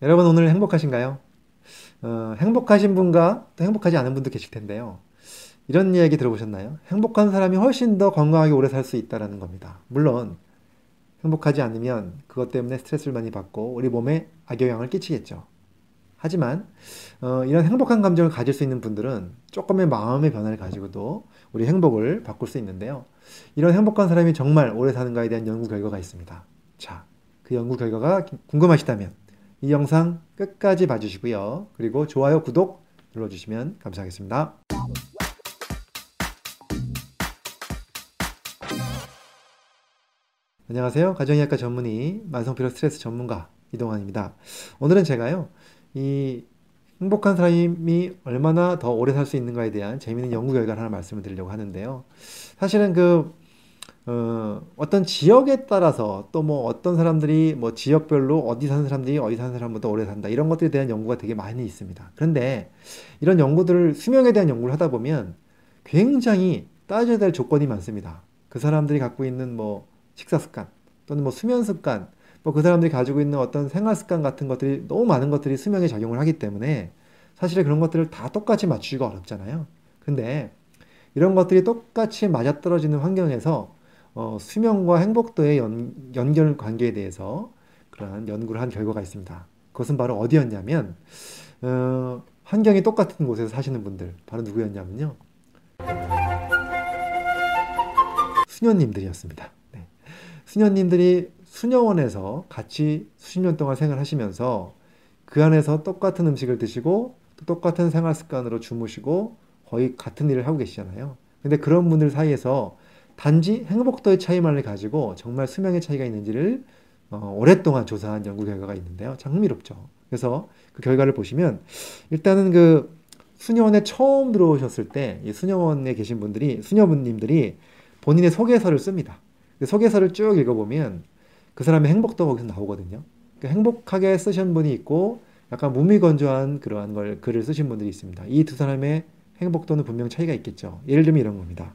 여러분 오늘 행복하신가요? 어, 행복하신 분과 또 행복하지 않은 분도 계실 텐데요. 이런 이야기 들어보셨나요? 행복한 사람이 훨씬 더 건강하게 오래 살 수 있다는 겁니다. 물론 행복하지 않으면 그것 때문에 스트레스를 많이 받고 우리 몸에 악영향을 끼치겠죠. 하지만 어, 이런 행복한 감정을 가질 수 있는 분들은 조금의 마음의 변화를 가지고도 우리 행복을 바꿀 수 있는데요. 이런 행복한 사람이 정말 오래 사는가에 대한 연구 결과가 있습니다. 자, 그 연구 결과가 궁금하시다면 이 영상 끝까지 봐주시고요. 그리고 좋아요, 구독 눌러주시면 감사하겠습니다. 안녕하세요. 가정의학과 전문의 만성피로 스트레스 전문가 이동환입니다. 오늘은 제가요, 이 행복한 사람이 얼마나 더 오래 살 수 있는가에 대한 재미있는 연구 결과를 하나 말씀을 드리려고 하는데요. 사실은 그 어, 어떤 지역에 따라서 또 뭐 어떤 사람들이 뭐 지역별로 어디 사는 사람들이 어디 사는 사람보다 오래 산다 이런 것들에 대한 연구가 되게 많이 있습니다. 그런데 이런 연구들을 수명에 대한 연구를 하다 보면 굉장히 따져야 될 조건이 많습니다. 그 사람들이 갖고 있는 뭐 식사 습관 또는 뭐 수면 습관 뭐 그 사람들이 가지고 있는 어떤 생활 습관 같은 것들이 너무 많은 것들이 수명에 작용을 하기 때문에 사실 그런 것들을 다 똑같이 맞추기가 어렵잖아요. 근데 이런 것들이 똑같이 맞아떨어지는 환경에서 어, 수명과 행복도의 연, 연결 관계에 대해서 그러한 연구를 한 결과가 있습니다. 그것은 바로 어디였냐면 어, 환경이 똑같은 곳에서 사시는 분들 바로 누구였냐면요. 수녀님들이었습니다. 네. 수녀님들이 수녀원에서 같이 수십 년 동안 생활하시면서 그 안에서 똑같은 음식을 드시고 또 똑같은 생활 습관으로 주무시고 거의 같은 일을 하고 계시잖아요. 근데 그런 분들 사이에서 단지 행복도의 차이만을 가지고 정말 수명의 차이가 있는지를 어, 오랫동안 조사한 연구 결과가 있는데요. 참 흥미롭죠. 그래서 그 결과를 보시면 일단은 그 수녀원에 처음 들어오셨을 때 이 수녀원에 계신 분들이 수녀분님들이 본인의 소개서를 씁니다. 그 소개서를 쭉 읽어보면 그 사람의 행복도가 거기서 나오거든요. 그러니까 행복하게 쓰신 분이 있고 약간 무미건조한 그러한 걸 글을 쓰신 분들이 있습니다. 이 두 사람의 행복도는 분명 차이가 있겠죠. 예를 들면 이런 겁니다.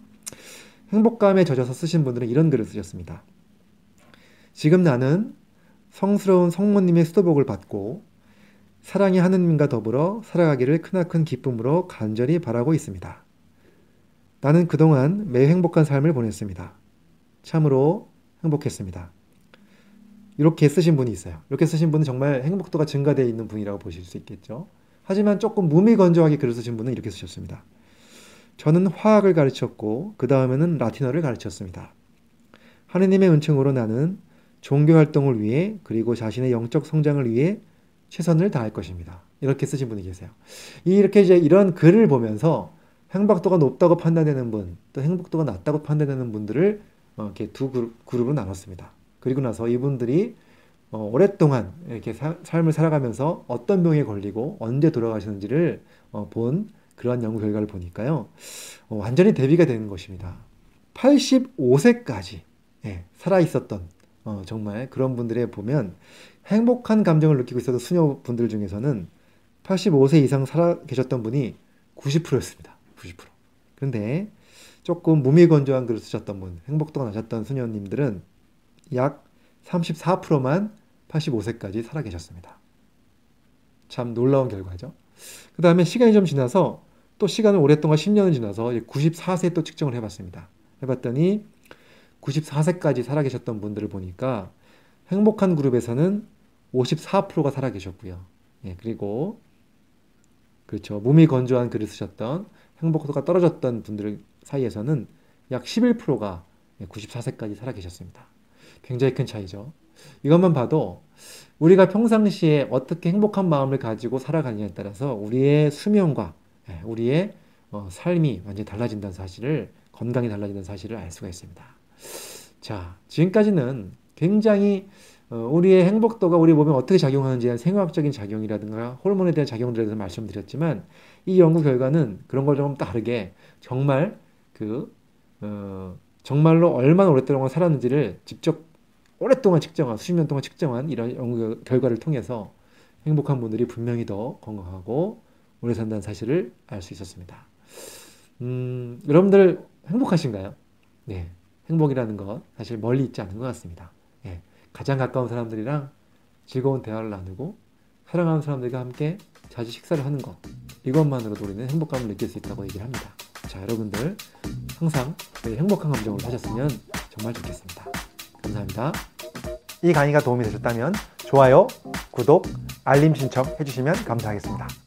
행복감에 젖어서 쓰신 분들은 이런 글을 쓰셨습니다. 지금 나는 성스러운 성모님의 수도복을 받고 사랑의 하느님과 더불어 살아가기를 크나큰 기쁨으로 간절히 바라고 있습니다. 나는 그동안 매우 행복한 삶을 보냈습니다. 참으로 행복했습니다. 이렇게 쓰신 분이 있어요. 이렇게 쓰신 분은 정말 행복도가 증가되어 있는 분이라고 보실 수 있겠죠. 하지만 조금 무미건조하게 글을 쓰신 분은 이렇게 쓰셨습니다. 저는 화학을 가르쳤고 그 다음에는 라틴어를 가르쳤습니다. 하느님의 은총으로 나는 종교 활동을 위해 그리고 자신의 영적 성장을 위해 최선을 다할 것입니다. 이렇게 쓰신 분이 계세요. 이렇게 이제 이런 글을 보면서 행복도가 높다고 판단되는 분, 또 행복도가 낮다고 판단되는 분들을 어, 이렇게 두 그룹 으로 나눴습니다. 그리고 나서 이분들이 어, 오랫동안 이렇게 사, 삶을 살아가면서 어떤 병에 걸리고 언제 돌아가시는지를 어, 본 그러한 연구 결과를 보니까요. 어, 완전히 대비가 되는 것입니다. 85세까지 예, 살아 있었던 어, 정말 그런 분들에 보면 행복한 감정을 느끼고 있었던 수녀분들 중에서는 85세 이상 살아 계셨던 분이 90%였습니다. 90%. 그런데 조금 무미건조한 글을 쓰셨던 분, 행복도가 낮았던 수녀님들은 약 34%만 85세까지 살아 계셨습니다. 참 놀라운 결과죠. 그 다음에 시간이 좀 지나서 또 시간을 오랫동안 10년을 지나서 94세 또 측정을 해봤습니다. 해봤더니 94세까지 살아계셨던 분들을 보니까 행복한 그룹에서는 54%가 살아계셨고요. 예, 그리고 그렇죠. 몸이 건조한 글을 쓰셨던 행복도가 떨어졌던 분들 사이에서는 약 11%가 94세까지 살아계셨습니다. 굉장히 큰 차이죠. 이것만 봐도 우리가 평상시에 어떻게 행복한 마음을 가지고 살아가느냐에 따라서 우리의 수명과 예, 우리의 어, 삶이 완전히 달라진다는 사실을 건강이 달라진다는 사실을 알 수가 있습니다. 자, 지금까지는 굉장히 어, 우리의 행복도가 우리 몸에 어떻게 작용하는지에 대한 생화학적인 작용이라든가 호르몬에 대한 작용들에 대해서 말씀드렸지만 이 연구 결과는 그런 걸 좀 다르게 정말 그 어, 정말로 얼마나 오랫동안 살았는지를 직접 오랫동안 측정한 수십 년 동안 측정한 이런 연구 결과를 통해서 행복한 분들이 분명히 더 건강하고 오래 산다는 사실을 알 수 있었습니다. 음, 여러분들 행복하신가요? 네. 행복이라는 것 사실 멀리 있지 않은 것 같습니다. 예, 가장 가까운 사람들이랑 즐거운 대화를 나누고 사랑하는 사람들과 함께 자주 식사를 하는 것 이것만으로도 우리는 행복감을 느낄 수 있다고 얘기를 합니다. 자 여러분들 항상 행복한 감정으로 사셨으면 정말 좋겠습니다. 감사합니다. 이 강의가 도움이 되셨다면 좋아요, 구독, 알림 신청 해주시면 감사하겠습니다.